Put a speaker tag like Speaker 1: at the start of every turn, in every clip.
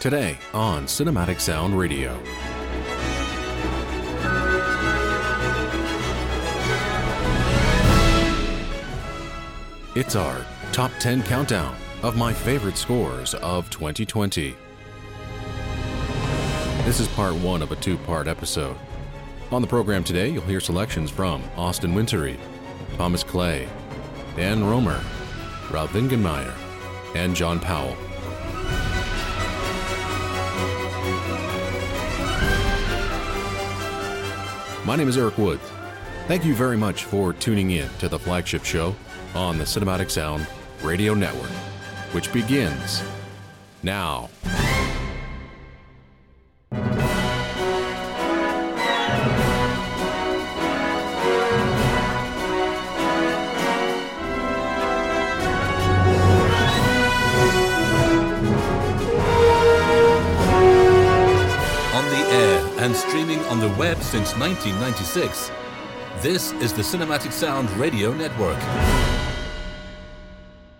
Speaker 1: Today on Cinematic Sound Radio. It's our top 10 countdown of my favorite scores of 2020. This is part one of a two part episode. On the program today, you'll hear selections from Austin Wintory, Thomas Clay, Dan Romer, Ralf Wengenmayr, and John Powell. My name is Eric Woods. Thank you very much for tuning in to the flagship show on the Cinematic Sound Radio Network, which begins now.
Speaker 2: Since 1996, this is the Cinematic Sound Radio Network.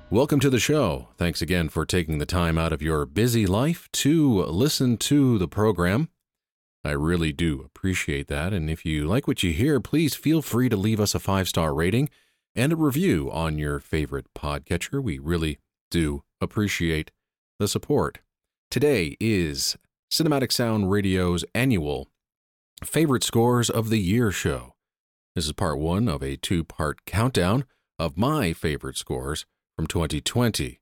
Speaker 1: Welcome to the show. Thanks again for taking the time out of your busy life to listen to the program. I really do appreciate that. And if you like what you hear, please feel free to leave us a five star rating and a review on your favorite podcatcher. We really do appreciate the support. Today is Cinematic Sound Radio's annual Favorite Scores of the Year show. This is part one of a two part countdown of my favorite scores from 2020.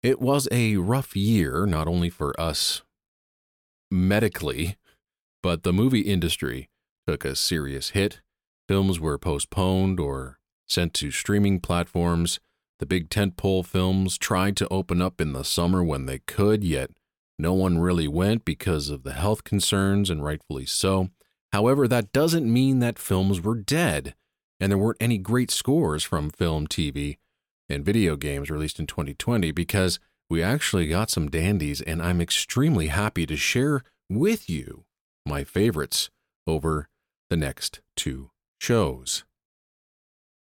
Speaker 1: It was a rough year, not only for us medically, but the movie industry took a serious hit. Films were postponed or sent to streaming platforms. The big tentpole films tried to open up in the summer when they could, yet no one really went because of the health concerns, and rightfully so. However, that doesn't mean that films were dead, and there weren't any great scores from film, TV, and video games released in 2020 because we actually got some dandies, and I'm extremely happy to share with you my favorites over the next two shows.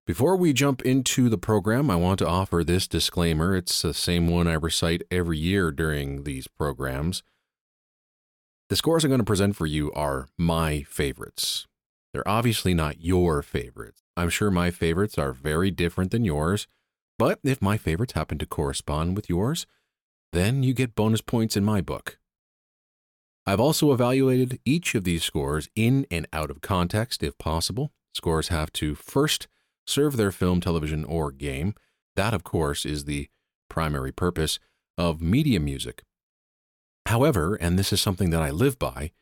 Speaker 1: Before we jump into the program, I want to offer this disclaimer. It's the same one I recite every year during these programs. The scores I'm going to present for you are my favorites. They're obviously not your favorites. I'm sure my favorites are very different than yours, but if my favorites happen to correspond with yours, then you get bonus points in my book. I've also evaluated each of these scores in and out of context if possible. Scores have to first serve their film, television, or game. That, of course, is the primary purpose of media music. However, and this is something that I live by,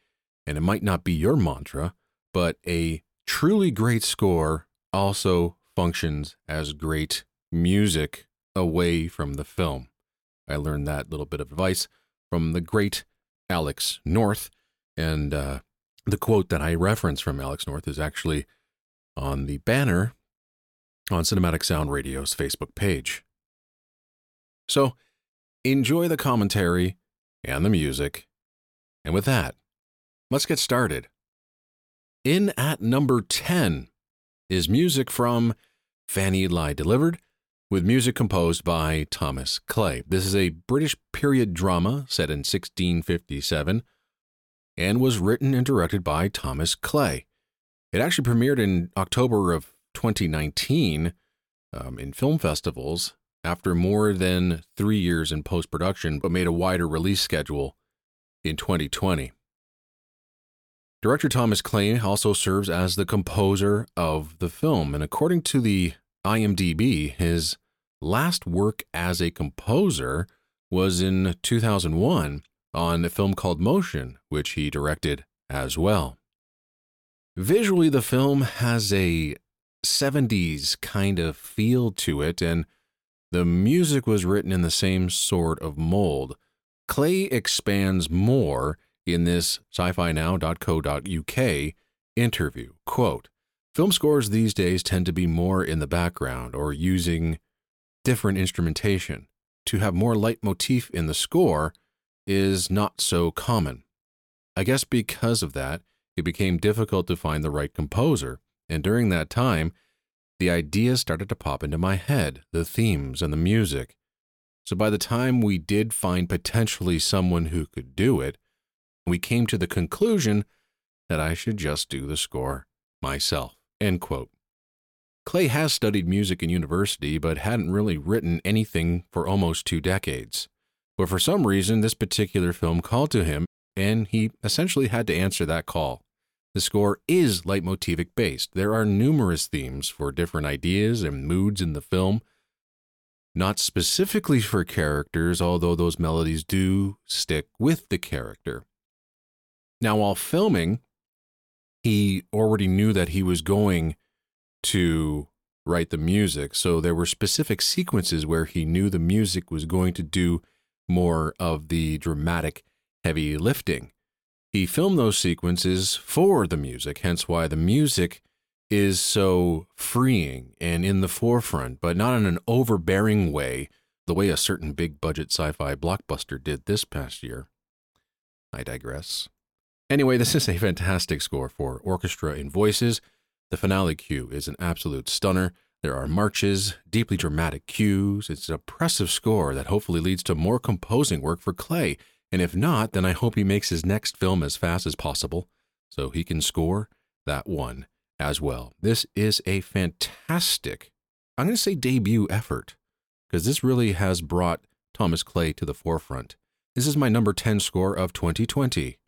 Speaker 1: and it might not be your mantra, but a truly great score also functions as great music away from the film. I learned that little bit of advice from the great Alex North, and uh, the quote that I reference from Alex North is actually on the banner on Cinematic Sound Radio's Facebook page. So, enjoy the commentary and the music. And with that, let's get started. In at number 10 is music from Fanny Lye Deliver'd, with music composed by Thomas Clay. This is a British period drama set in 1657 and was written and directed by Thomas Clay. It actually premiered in October of 2019 um, in film festivals after more than three years in post production, but made a wider release schedule in 2020. Director Thomas Clay also serves as the composer of the film, and according to the IMDb, his last work as a composer was in 2001 on a film called Motion, which he directed as well. Visually, the film has a 70s kind of feel to it, and the music was written in the same sort of mold. Clay expands more in this sci-fi-now.co.uk interview. Quote, Film scores these days tend to be more in the background or using different instrumentation. To have more leitmotif in the score is not so common. I guess because of that, it became difficult to find the right composer, and during that time, the ideas started to pop into my head, the themes and the music. So by the time we did find potentially someone who could do it, we came to the conclusion that I should just do the score myself. End quote. Clay has studied music in university, but hadn't really written anything for almost two decades. But for some reason, this particular film called to him, and he essentially had to answer that call. The score is leitmotivic based. There are numerous themes for different ideas and moods in the film, not specifically for characters, although those melodies do stick with the character. Now, while filming, he already knew that he was going to write the music. So there were specific sequences where he knew the music was going to do more of the dramatic heavy lifting. He filmed those sequences for the music, hence why the music is so freeing and in the forefront, but not in an overbearing way, the way a certain big budget sci fi blockbuster did this past year. I digress. Anyway, this is a fantastic score for orchestra and voices. The finale cue is an absolute stunner. There are marches, deeply dramatic cues. It's an oppressive score that hopefully leads to more composing work for Clay. And if not, then I hope he makes his next film as fast as possible so he can score that one as well. This is a fantastic, I'm going to say debut effort, because this really has brought Thomas Clay to the forefront. This is my number 10 score of 2020.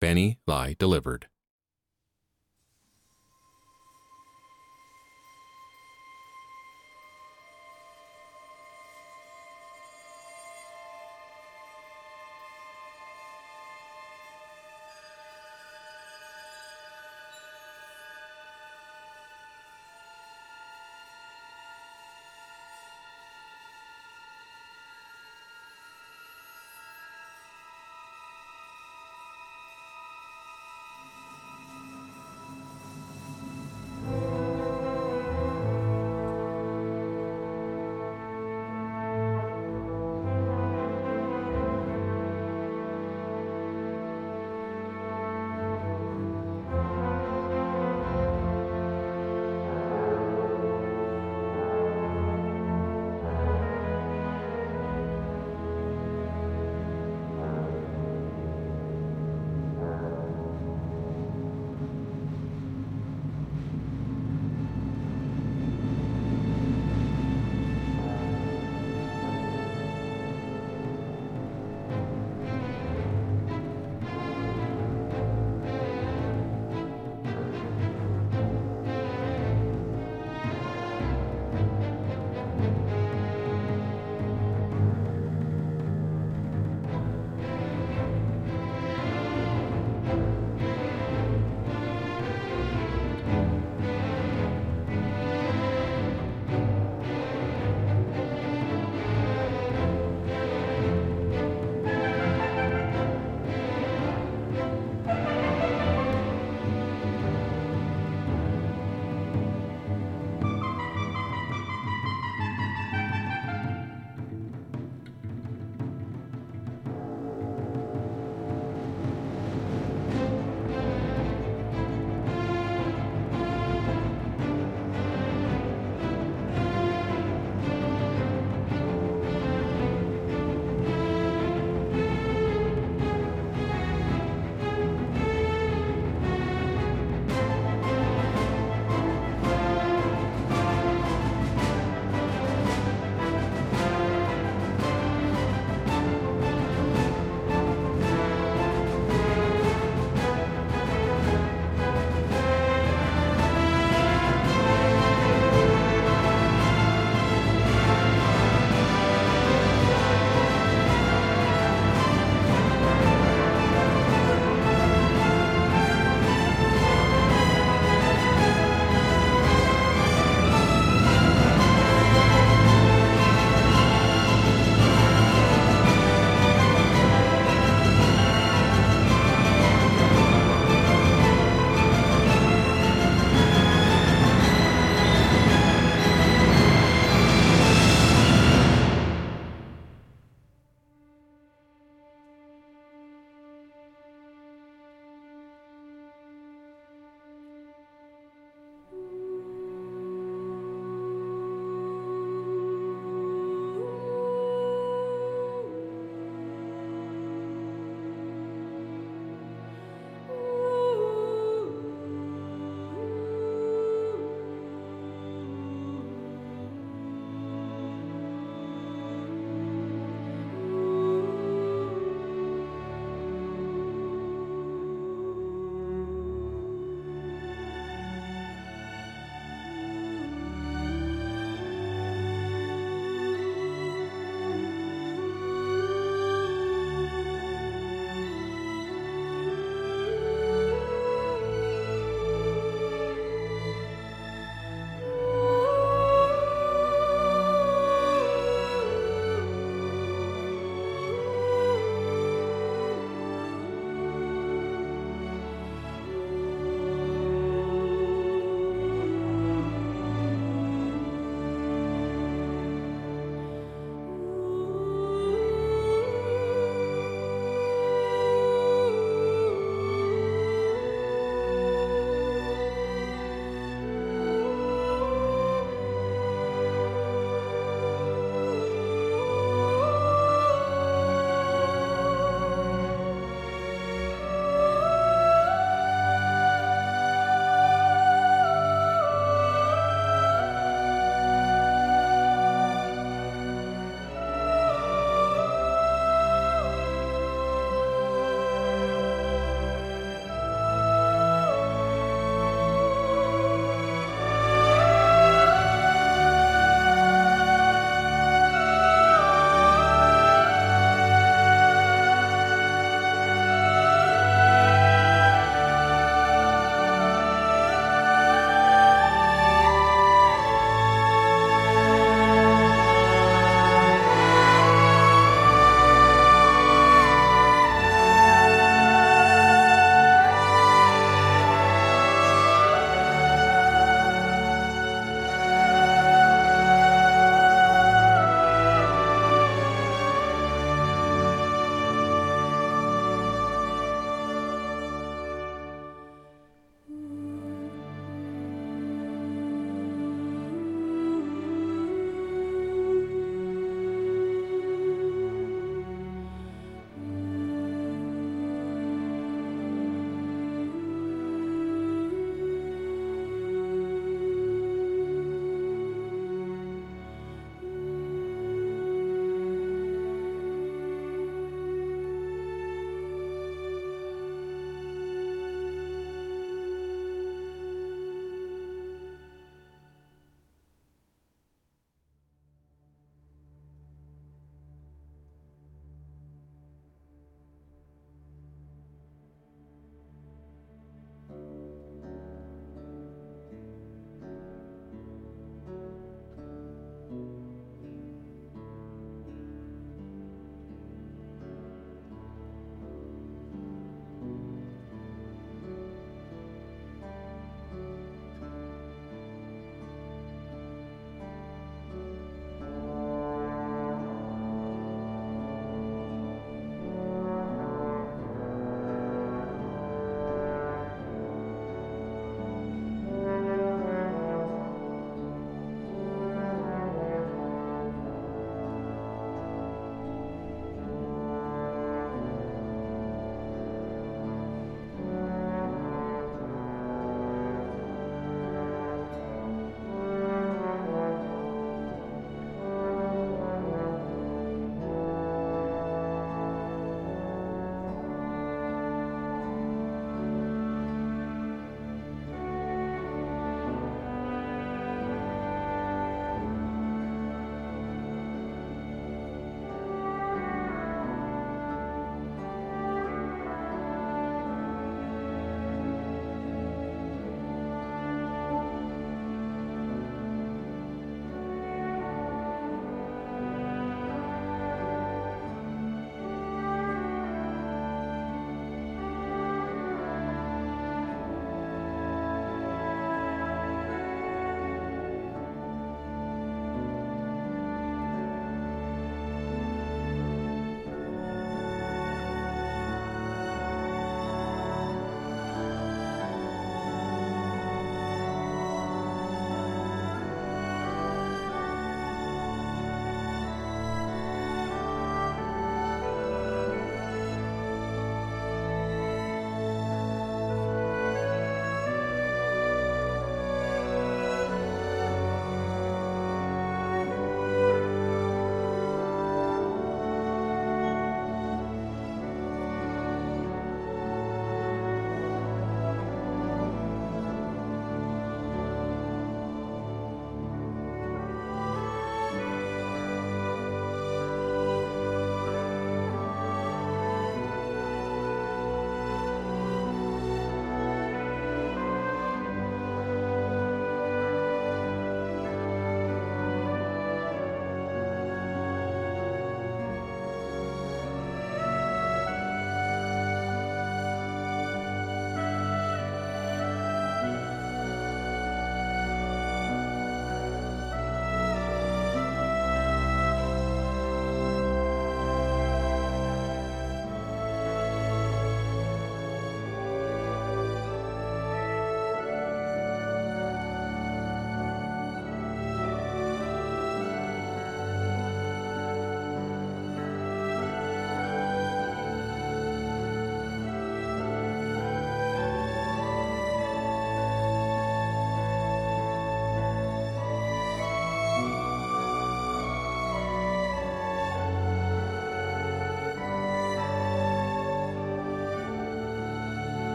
Speaker 1: Fanny Lye Deliver'd.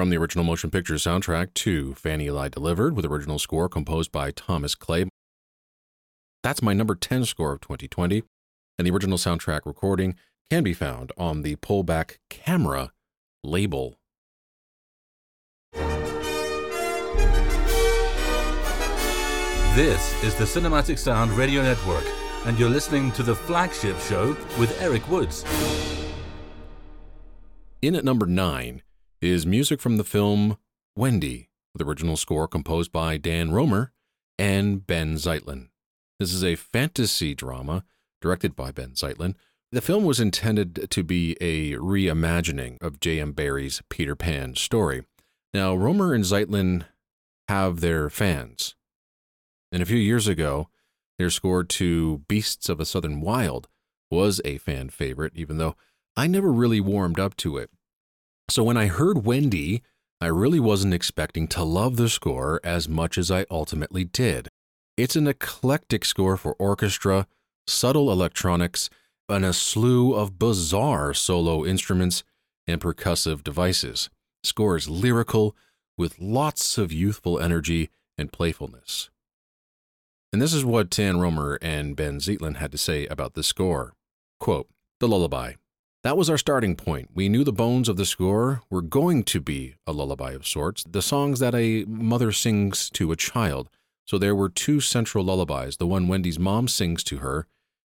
Speaker 1: From the original motion picture soundtrack to Fanny Lye Deliver'd with original score composed by Thomas Clay. That's my number 10 score of 2020, and the original soundtrack recording can be found on the Pullback Camera label.
Speaker 2: This is the Cinematic Sound Radio Network, and you're listening to the flagship show with Eric Woods.
Speaker 1: In at number 9 is music from the film Wendy, with original score composed by Dan Romer and Benh Zeitlin. This is a fantasy drama directed by Benh Zeitlin. The film was intended to be a reimagining of J.M. Barrie's Peter Pan story. Now, Romer and Zeitlin have their fans. And a few years ago, their score to Beasts of a Southern Wild was a fan favorite, even though I never really warmed up to it. So when I heard Wendy, I really wasn't expecting to love the score as much as I ultimately did. It's an eclectic score for orchestra, subtle electronics, and a slew of bizarre solo instruments and percussive devices. Score is lyrical, with lots of youthful energy and playfulness. And this is what Dan Romer and Benh Zeitlin had to say about the score. Quote, The lullaby. That was our starting point. We knew the bones of the score were going to be a lullaby of sorts, the songs that a mother sings to a child. So there were two central lullabies the one Wendy's mom sings to her,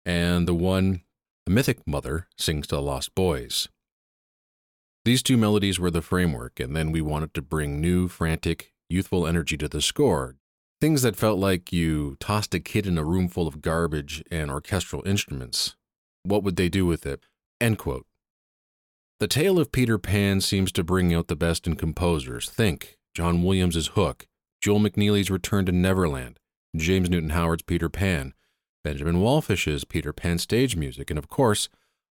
Speaker 1: and the one the mythic mother sings to the lost boys. These two melodies were the framework, and then we wanted to bring new, frantic, youthful energy to the score, Things that felt like you tossed a kid in a room full of garbage and orchestral instruments. What would they do with it? End quote. The tale of Peter Pan seems to bring out the best in composers. Think John Williams' Hook, Joel McNeely's Return to Neverland, James Newton Howard's Peter Pan, Benjamin Wallfisch's Peter Pan stage music, and of course,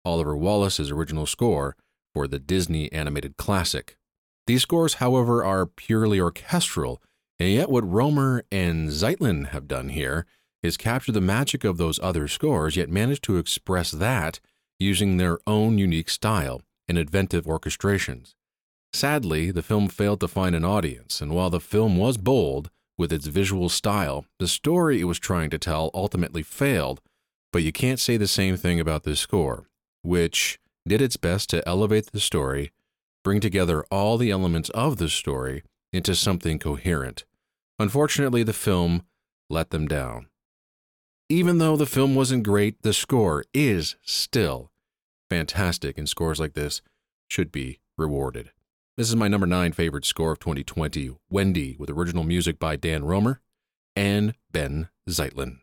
Speaker 1: Oliver Wallace's original score for the Disney animated classic. These scores, however, are purely orchestral and yet, what Romer and Zeitlin have done here is capture the magic of those other scores, yet manage to express that using their own unique style and inventive orchestrations. Sadly, the film failed to find an audience, and while the film was bold with its visual style, the story it was trying to tell ultimately failed. But you can't say the same thing about this score, which did its best to elevate the story, bring together all the elements of the story, into something coherent. Unfortunately, the film let them down. Even though the film wasn't great, the score is still fantastic, and scores like this should be rewarded. This is my number nine favorite score of 2020, Wendy, with original music by Dan Romer and Benh Zeitlin.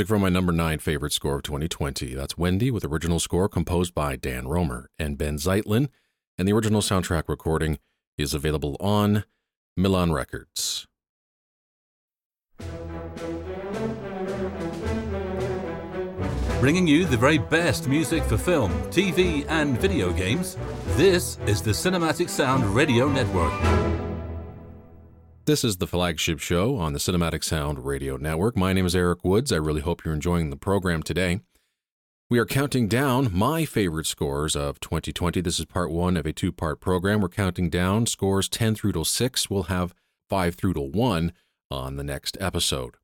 Speaker 1: Music from my number nine favorite score of 2020. That's Wendy with original score composed by Dan Romer and Benh Zeitlin, and the original soundtrack recording is available on Milan Records.
Speaker 2: Bringing you the very best music for film, TV, and video games, this is the Cinematic Sound Radio Network.
Speaker 1: This is the flagship show on the Cinematic Sound Radio Network. My name is Eric Woods. I really hope you're enjoying the program today. We are counting down my favorite scores of 2020. This is part one of a two part program. We're counting down scores 10 through to 6. We'll have 5 through to 1 on the next episode.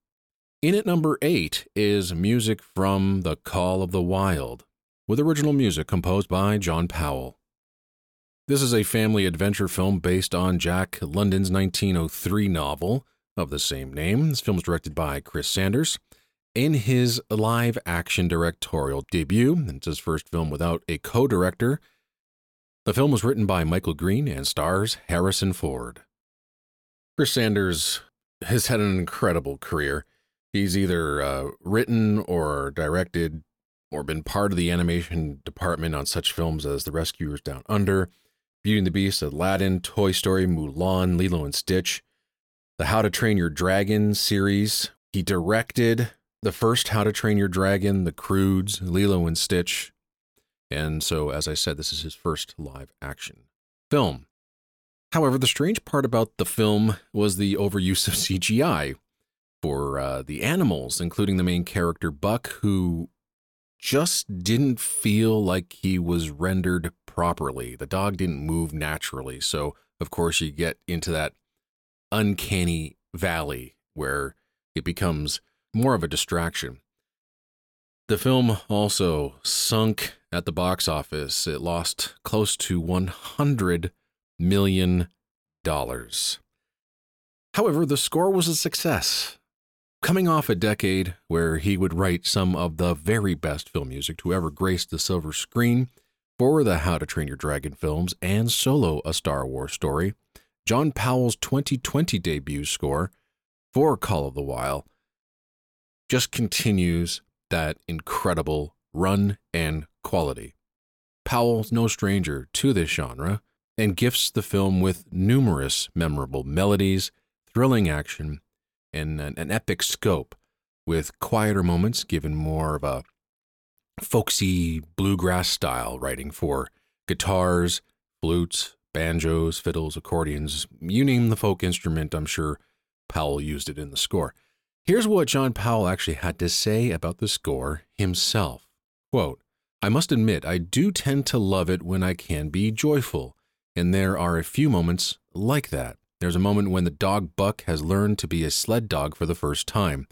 Speaker 1: In at number 8 is music from The Call of the Wild, with original music composed by John Powell. This is a family adventure film based on Jack London's 1903 novel of the same name. This film is directed by Chris Sanders. In his live action directorial debut, it's his first film without a co director. The film was written by Michael Green and stars Harrison Ford. Chris Sanders has had an incredible career. He's either uh, written or directed or been part of the animation department on such films as The Rescuers Down Under, Beauty and the Beast, Aladdin, Toy Story, Mulan, Lilo and Stitch, the How to Train Your Dragon series. He directed the first How to Train Your Dragon, The Croods, Lilo and Stitch. And so, as I said, this is his first live action film. However, the strange part about the film was the overuse of CGI, for uh, the animals, including the main character Buck, who just didn't feel like he was rendered properly. The dog didn't move naturally. So, of course, you get into that uncanny valley where it becomes more of a distraction. The film also sunk at the box office. It lost close to $100 million. However, the score was a success. Coming off a decade where he would write some of the very best film music to ever grace the silver screen for the How to Train Your Dragon films and solo A Star Wars Story, John Powell's 2020 debut score for Call of the Wild just continues that incredible run and quality. Powell's no stranger to this genre and gifts the film with numerous memorable melodies, thrilling action, and an, an epic scope, with quieter moments given more of a folksy bluegrass style writing for guitars, flutes, banjos, fiddles, accordions, you name the folk instrument, I'm sure Powell used it in the score. Here's what John Powell actually had to say about the score himself. Quote, I must admit, I do tend to love it when I can be joyful, and there are a few moments like that. There's a moment when the dog Buck has learned to be a sled dog for the first time.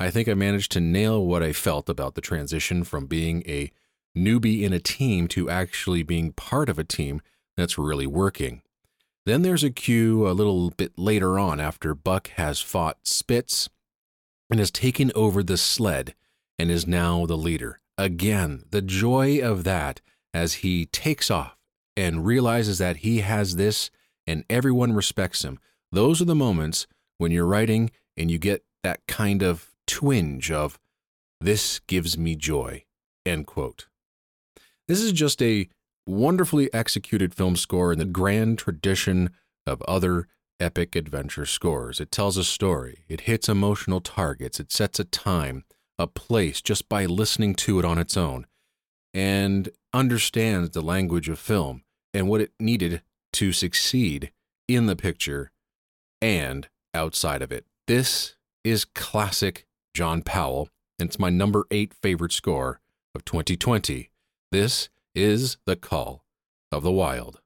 Speaker 1: I think I managed to nail what I felt about the transition from being a newbie in a team to actually being part of a team that's really working. Then there's a cue a little bit later on after Buck has fought Spitz and has taken over the sled and is now the leader. Again, the joy of that as he takes off and realizes that he has this and everyone respects him. Those are the moments when you're writing and you get that kind of twinge of, this gives me joy, end quote. This is just a wonderfully executed film score in the grand tradition of other epic adventure scores. It tells a story, it hits emotional targets, it sets a time, a place just by listening to it on its own, and understands the language of film and what it needed to succeed in the picture and outside of it. This is classic John Powell, and it's my number eight favorite score of 2020. This is The Call of the Wild.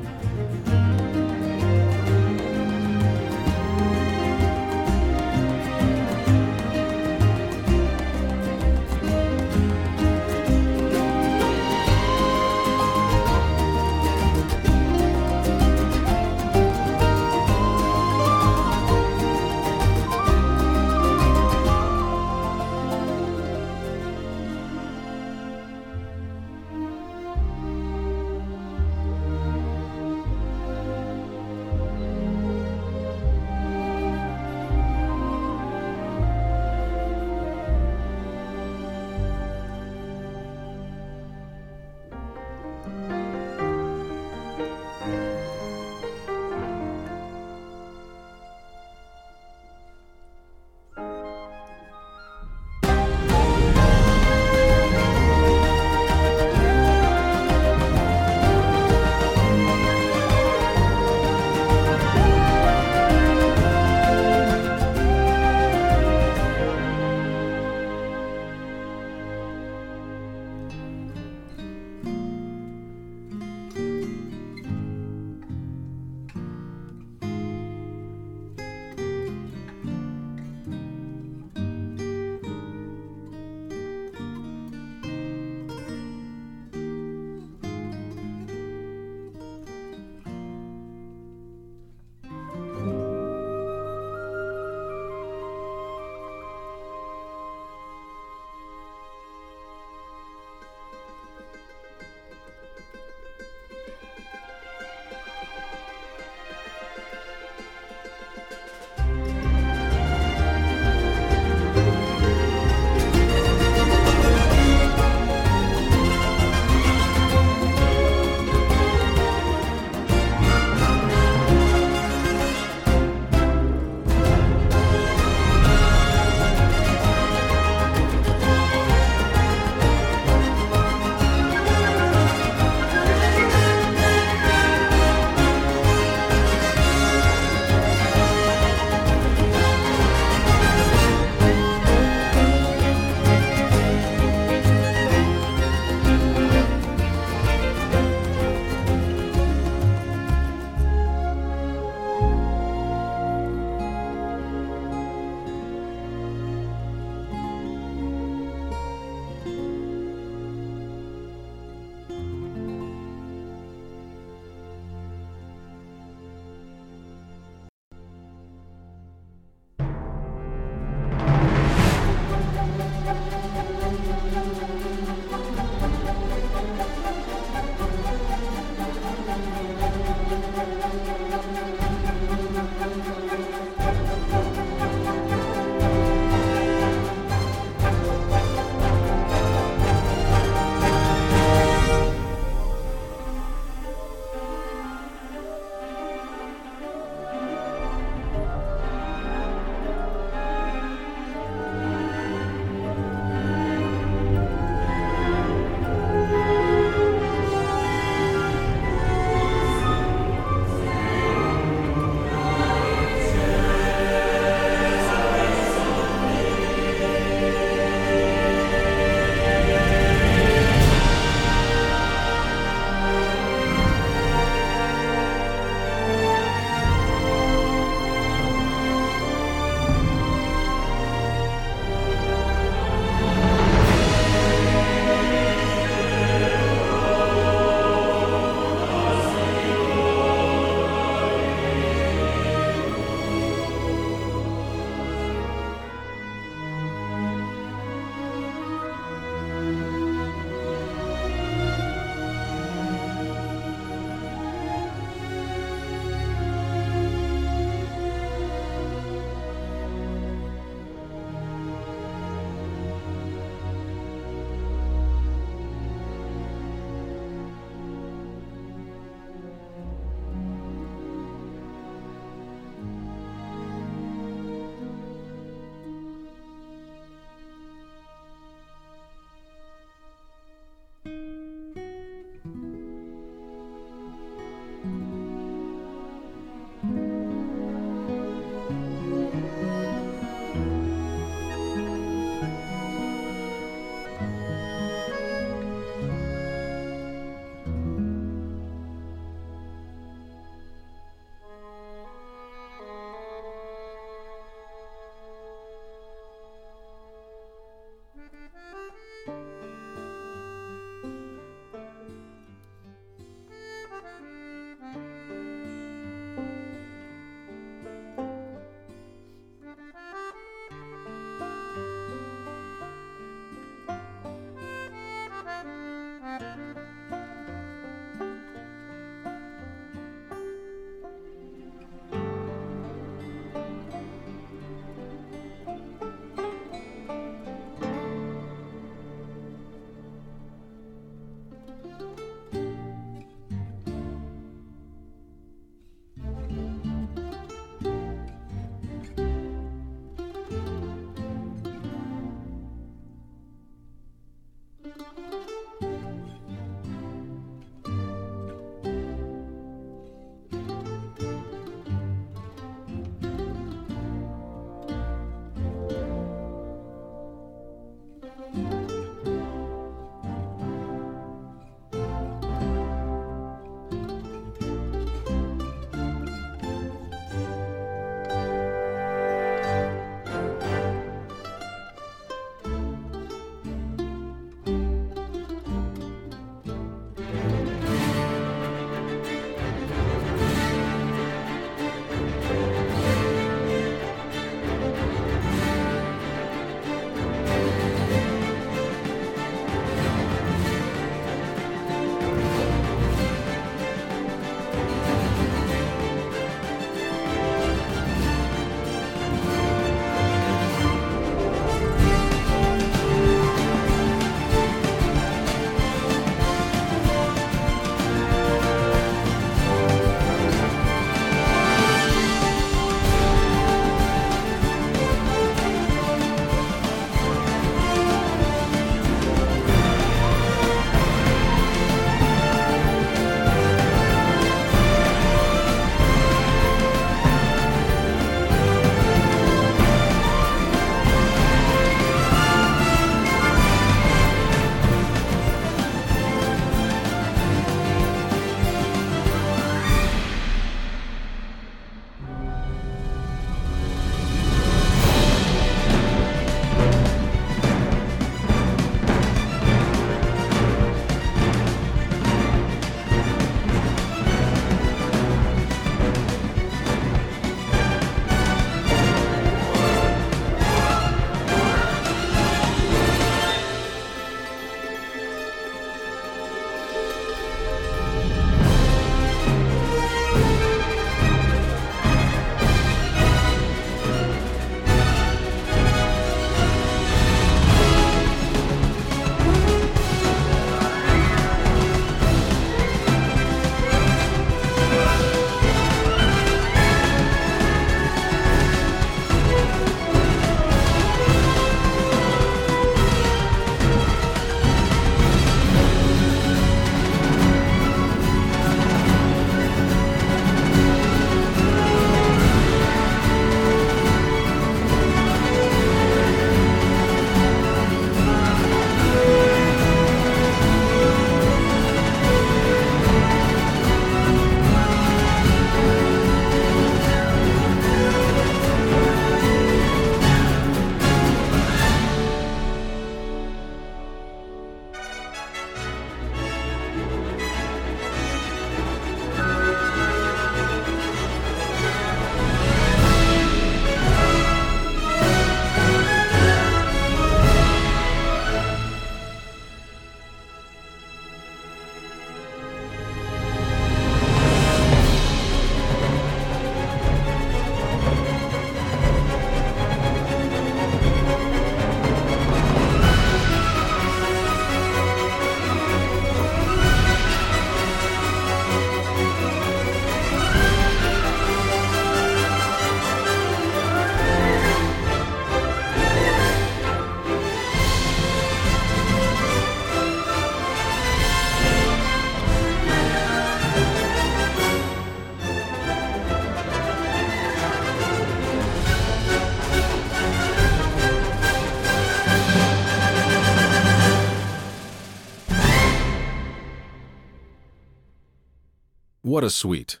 Speaker 1: What a suite.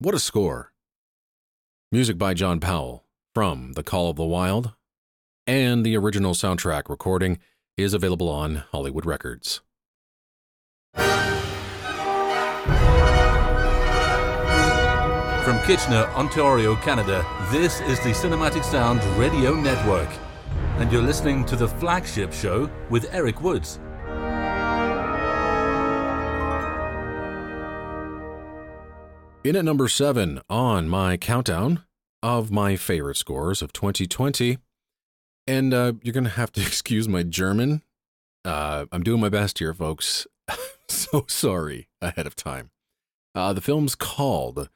Speaker 1: What a score. Music by John Powell from The Call of the Wild, and the original soundtrack recording is available on Hollywood Records.
Speaker 2: From Kitchener, Ontario, Canada, this is the Cinematic Sound Radio Network. And you're listening to the flagship show with Eric Woods.
Speaker 1: In at number seven on my countdown of my favorite scores of 2020, and uh, you're going to have to excuse my German. Uh, I'm doing my best here, folks. so sorry ahead of time. Uh, the film's called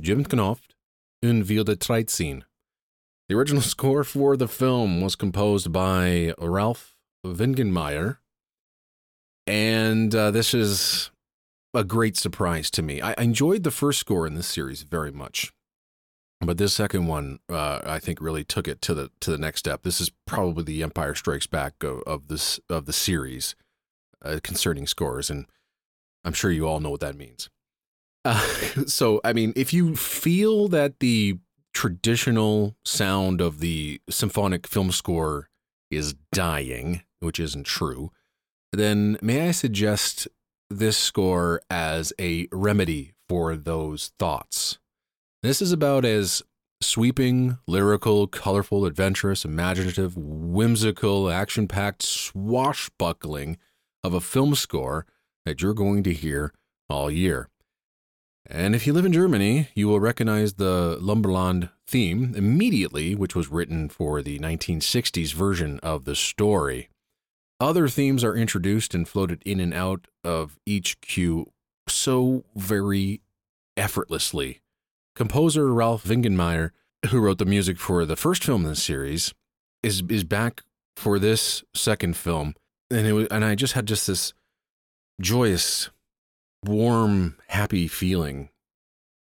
Speaker 1: Jim Knopf und wilde Treize. The original score for the film was composed by Ralf Wengenmayr, and uh, this is a great surprise to me. I enjoyed the first score in this series very much, but this second one, uh, I think, really took it to the to the next step. This is probably the Empire Strikes Back of, of this of the series uh, concerning scores, and I'm sure you all know what that means. Uh, so, I mean, if you feel that the traditional sound of the symphonic film score is dying, which isn't true, then may I suggest this score as a remedy for those thoughts? This is about as sweeping, lyrical, colorful, adventurous, imaginative, whimsical, action packed, swashbuckling of a film score that you're going to hear all year. And if you live in Germany, you will recognize the Lummerland theme immediately, which was written for the 1960s version of the story. Other themes are introduced and floated in and out of each cue so very effortlessly. Composer Ralf Wengenmayr, who wrote the music for the first film in the series, is is back for this second film, and it was, and I just had just this joyous warm, happy feeling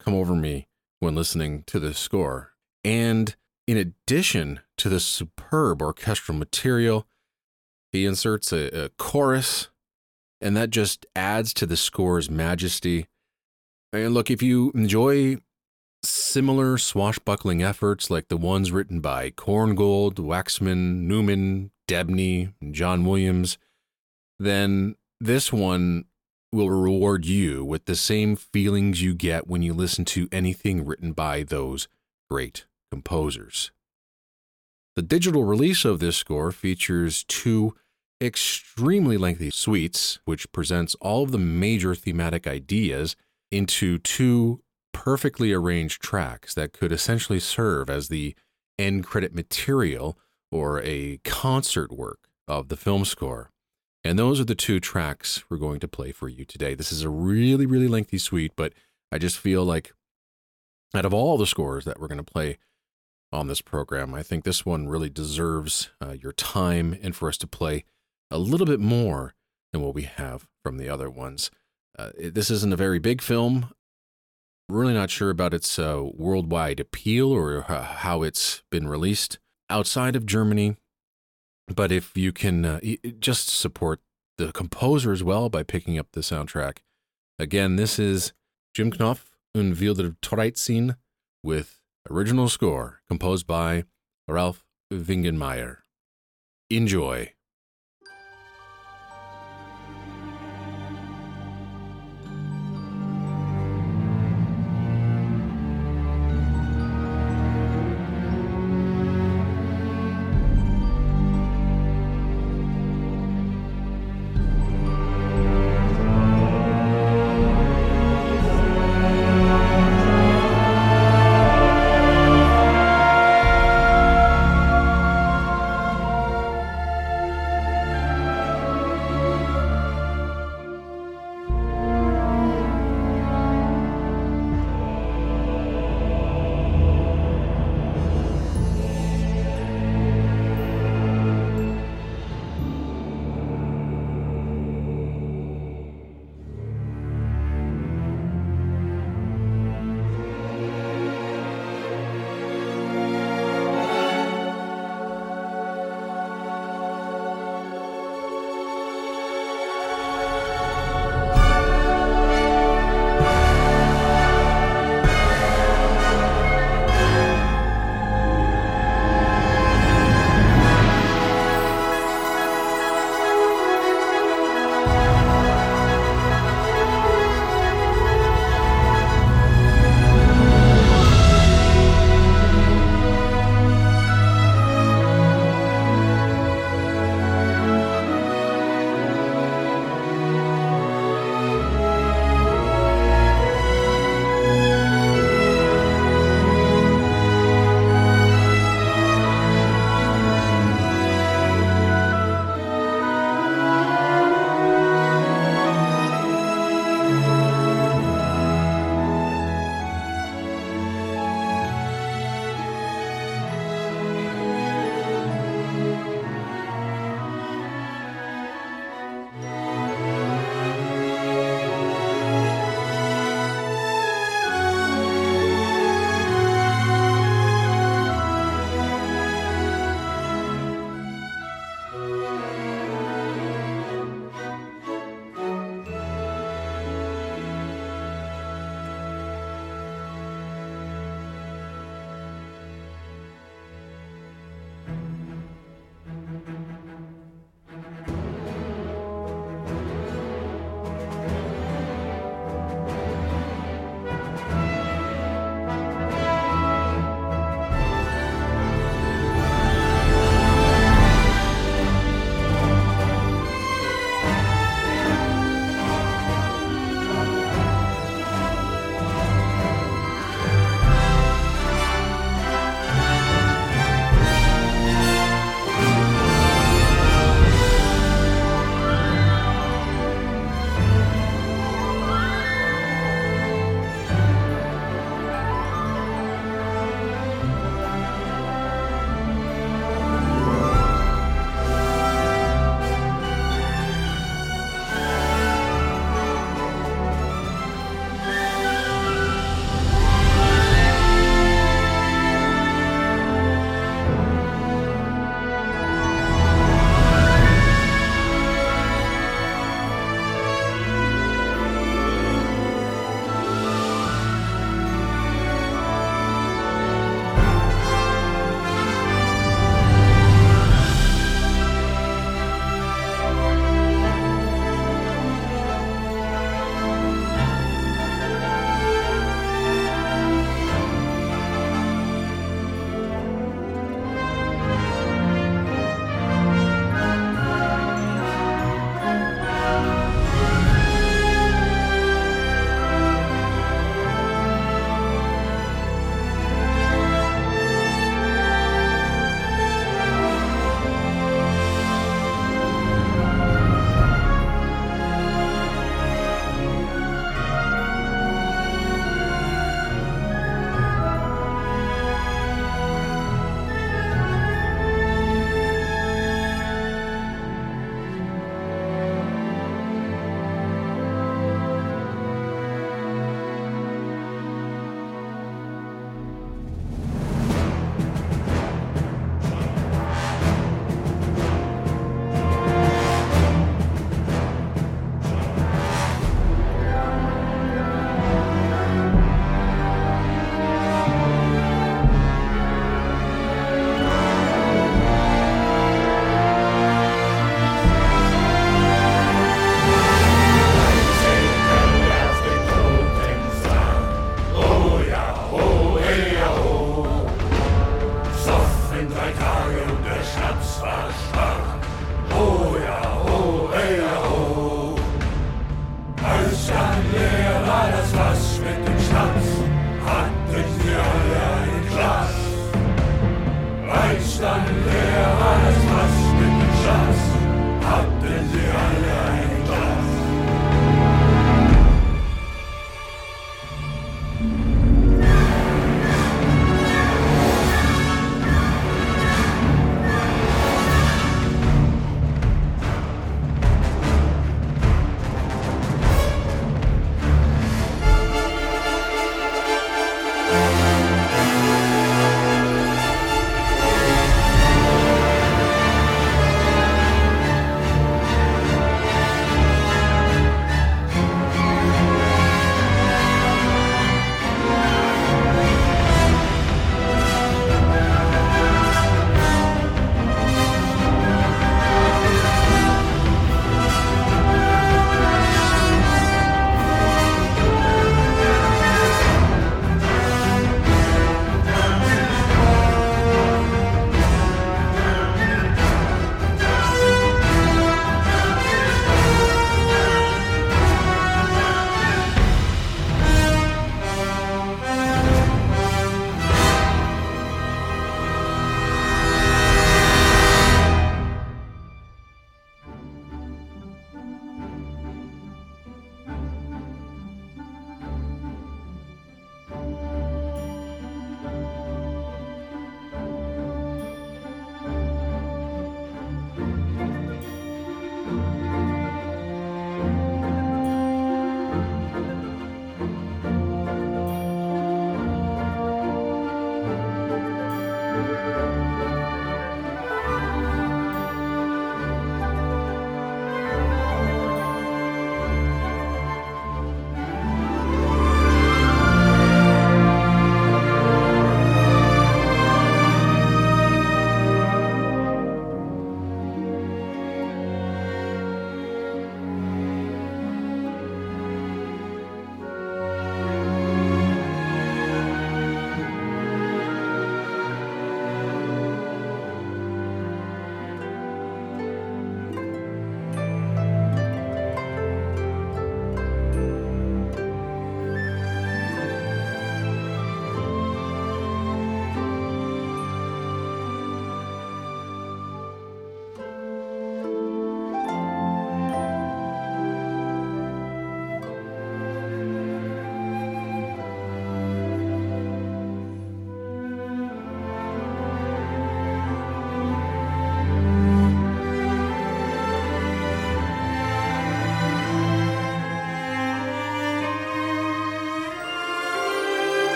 Speaker 1: come over me when listening to the score. And in addition to the superb orchestral material, he inserts a, a chorus, and that just adds to the score's majesty. And look, if you enjoy similar swashbuckling efforts like the ones written by Korngold, Waxman, Newman, Debney, and John Williams, then this one will reward you with the same feelings you get when you listen to anything written by those great composers. The digital release of this score features two extremely lengthy suites, which presents all of the major thematic ideas into two perfectly arranged tracks that could essentially serve as the end credit material or a concert work of the film score. And those are the two tracks we're going to play for you today. This is a really, really lengthy suite, but I just feel like out of all the scores that we're going to play on this program, I think this one really deserves uh, your time and for us to play a little bit more than what we have from the other ones. Uh, this isn't a very big film. Really not sure about its uh, worldwide appeal or how it's been released outside of Germany. But if you can uh, just support the composer as well by picking up the soundtrack. Again, this is Jim Knopf und wilde Treize with original score composed by Ralf Wengenmayr. Enjoy.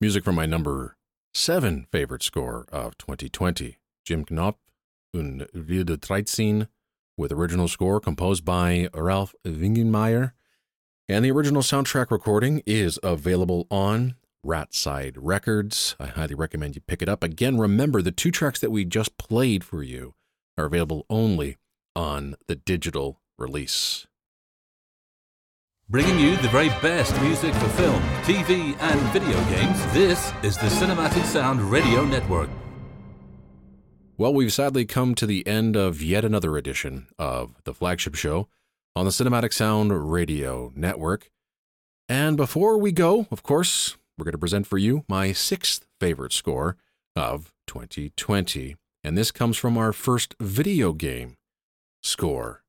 Speaker 1: Music from my number seven favorite score of 2020, Jim Knopf, und Wilde Dreizehn, with original score composed by Ralf Wengenmayr. And the original soundtrack recording is available on Ratside Records. I highly recommend you pick it up. Again, remember the two tracks that we just played for you are available only on the digital release.
Speaker 2: Bringing you the very best music for film, TV, and video games, this is the Cinematic Sound Radio Network.
Speaker 1: Well, we've sadly come to the end of yet another edition of the flagship show on the Cinematic Sound Radio Network. And before we go, of course, we're going to present for you my sixth favorite score of 2020. And this comes from our first video game score.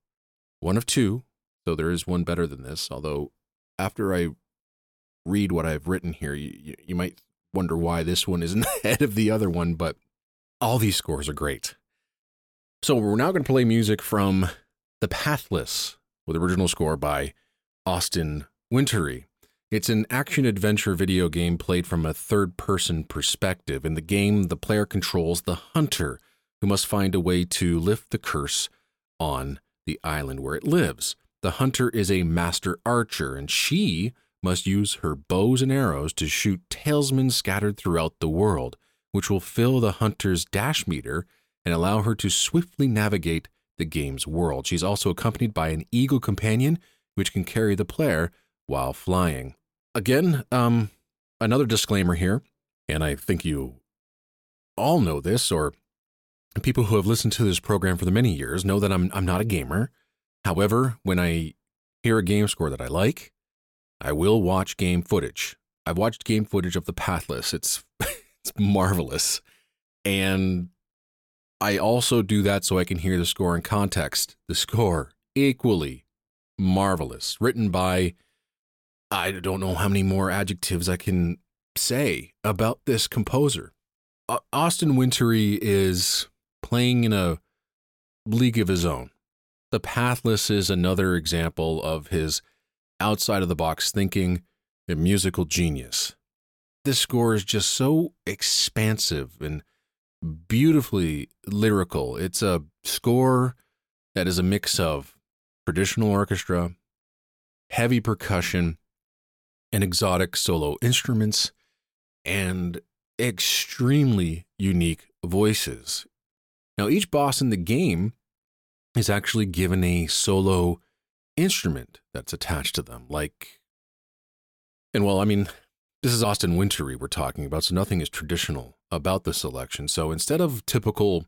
Speaker 1: One of two so there is one better than this, although after I read what I've written here, you, you might wonder why this one isn't ahead of the other one, but all these scores are great. So we're now going to play music from The Pathless with original score by Austin Wintory. It's an action adventure video game played from a third person perspective. In the game, the player controls the hunter who must find a way to lift the curse on the island where it lives. The hunter is a master archer, and she must use her bows and arrows to shoot talismans scattered throughout the world, which will fill the hunter's dash meter and allow her to swiftly navigate the game's world. She's also accompanied by an eagle companion, which can carry the player while flying. Again, um, another disclaimer here, and I think you all know this, or people who have listened to this program for the many years know that I'm I'm not a gamer. However, when I hear a game score that I like, I will watch game footage. I've watched game footage of The Pathless. It's it's marvelous. And I also do that so I can hear the score in context. The score equally marvelous, written by I don't know how many more adjectives I can say about this composer. Austin Wintory is playing in a league of his own. The Pathless is another example of his outside of the box thinking and musical genius. This score is just so expansive and beautifully lyrical. It's a score that is a mix of traditional orchestra, heavy percussion, and exotic solo instruments, and extremely unique voices. Now, each boss in the game is actually given a solo instrument that's attached to them. Like, and well, I mean, this is Austin Wintory we're talking about, so nothing is traditional about the selection. So instead of typical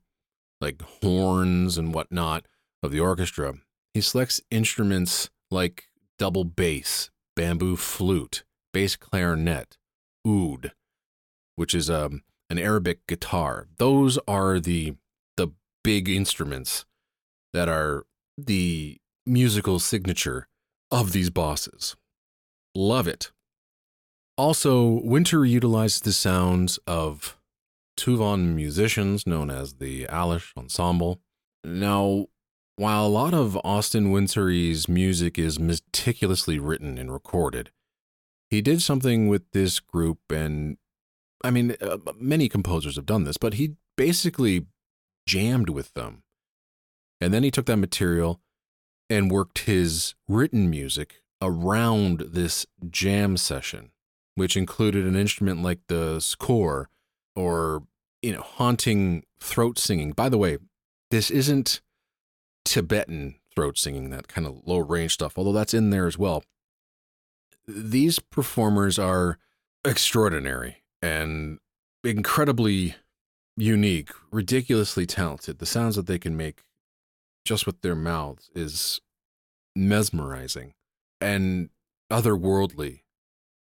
Speaker 1: like horns and whatnot of the orchestra, he selects instruments like double bass, bamboo flute, bass clarinet, oud, which is um, an Arabic guitar. Those are the the big instruments that are the musical signature of these bosses. Love it. Also, Wintory utilized the sounds of Tuvan musicians known as the Alash Ensemble. Now, while a lot of Austin Wintory's music is meticulously written and recorded, he did something with this group, and I mean, uh, many composers have done this, but he basically jammed with them and then he took that material and worked his written music around this jam session, which included an instrument like the score or, you know, haunting throat singing. By the way, this isn't Tibetan throat singing, that kind of low range stuff, although that's in there as well. These performers are extraordinary and incredibly unique, ridiculously talented. The sounds that they can make just with their mouths is mesmerizing and otherworldly.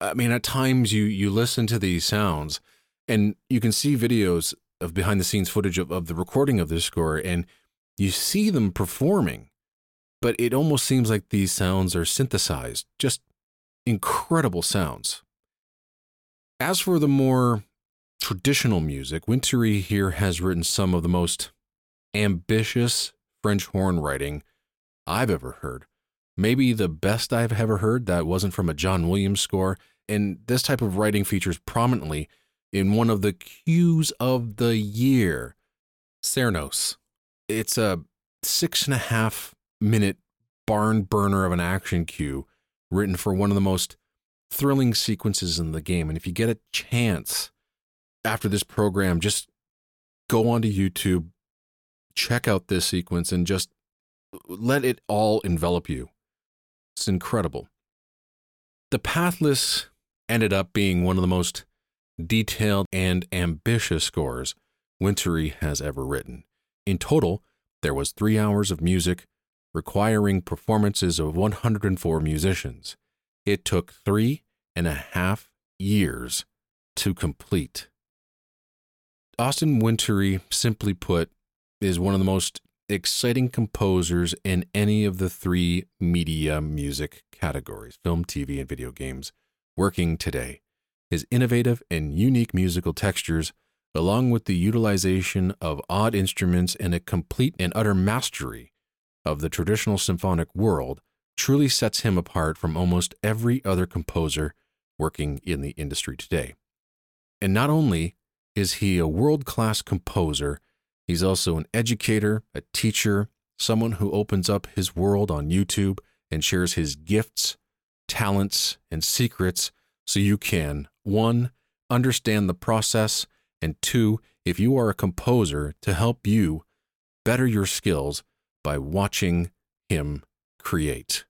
Speaker 1: I mean, at times you you listen to these sounds and you can see videos of behind the scenes footage of, of the recording of this score and you see them performing, but it almost seems like these sounds are synthesized, just incredible sounds. As for the more traditional music, Wintory here has written some of the most ambitious French horn writing I've ever heard. Maybe the best I've ever heard that wasn't from a John Williams score, and this type of writing features prominently in one of the cues of the year, Cernos. It's a six and a half minute barn burner of an action cue written for one of the most thrilling sequences in the game. And if you get a chance after this program, just go onto YouTube, check out this sequence, and just let it all envelop you. It's incredible. The Pathless ended up being one of the most detailed and ambitious scores Wintory has ever written. In total, there was three hours of music requiring performances of 104 musicians. It took three and a half years to complete. Austin Wintory, simply put, is one of the most exciting composers in any of the three media music categories film, TV, and video games working today. His innovative and unique musical textures, along with the utilization of odd instruments and a complete and utter mastery of the traditional symphonic world, truly sets him apart from almost every other composer working in the industry today. And not only is he a world class composer, he's also an educator, a teacher, someone who opens up his world on YouTube and shares his gifts, talents, and secrets so you can, one, understand the process, and two, if you are a composer, to help you better your skills by watching him create.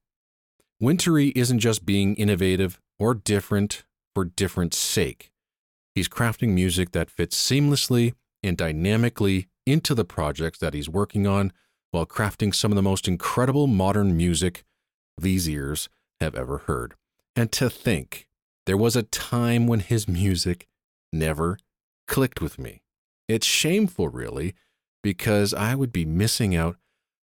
Speaker 1: Wintory isn't just being innovative or different for different sake. He's crafting music that fits seamlessly and dynamically into the projects that he's working on while crafting some of the most incredible modern music these ears have ever heard. And to think, there was a time when his music never clicked with me. It's shameful, really, because I would be missing out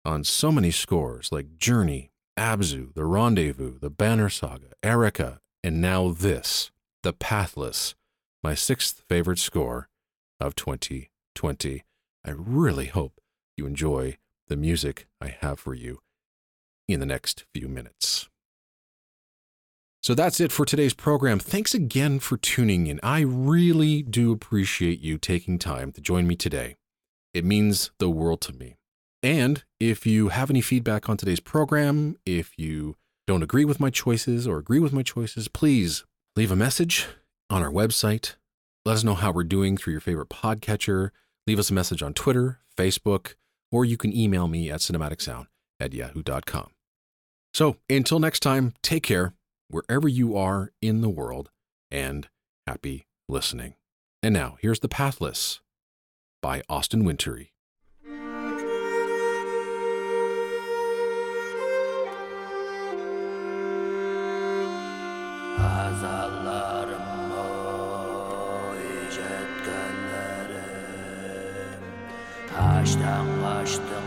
Speaker 1: on so many scores like Journey, Abzu, The Rendezvous, The Banner Saga, Erica, and now this, The Pathless, my sixth favorite score of 2020. I really hope you enjoy the music I have for you in the next few minutes. So that's it for today's program. Thanks again for tuning in. I really do appreciate you taking time to join me today. It means the world to me. And if you have any feedback on today's program, if you don't agree with my choices or agree with my choices, please leave a message on our website. Let us know how we're doing through your favorite podcatcher. Leave us a message on Twitter, Facebook, or you can email me at cinematicsound at yahoo.com. So until next time, take care wherever you are in the world and happy listening. And now here's The Pathless by Austin Wintory.
Speaker 3: estão, estão.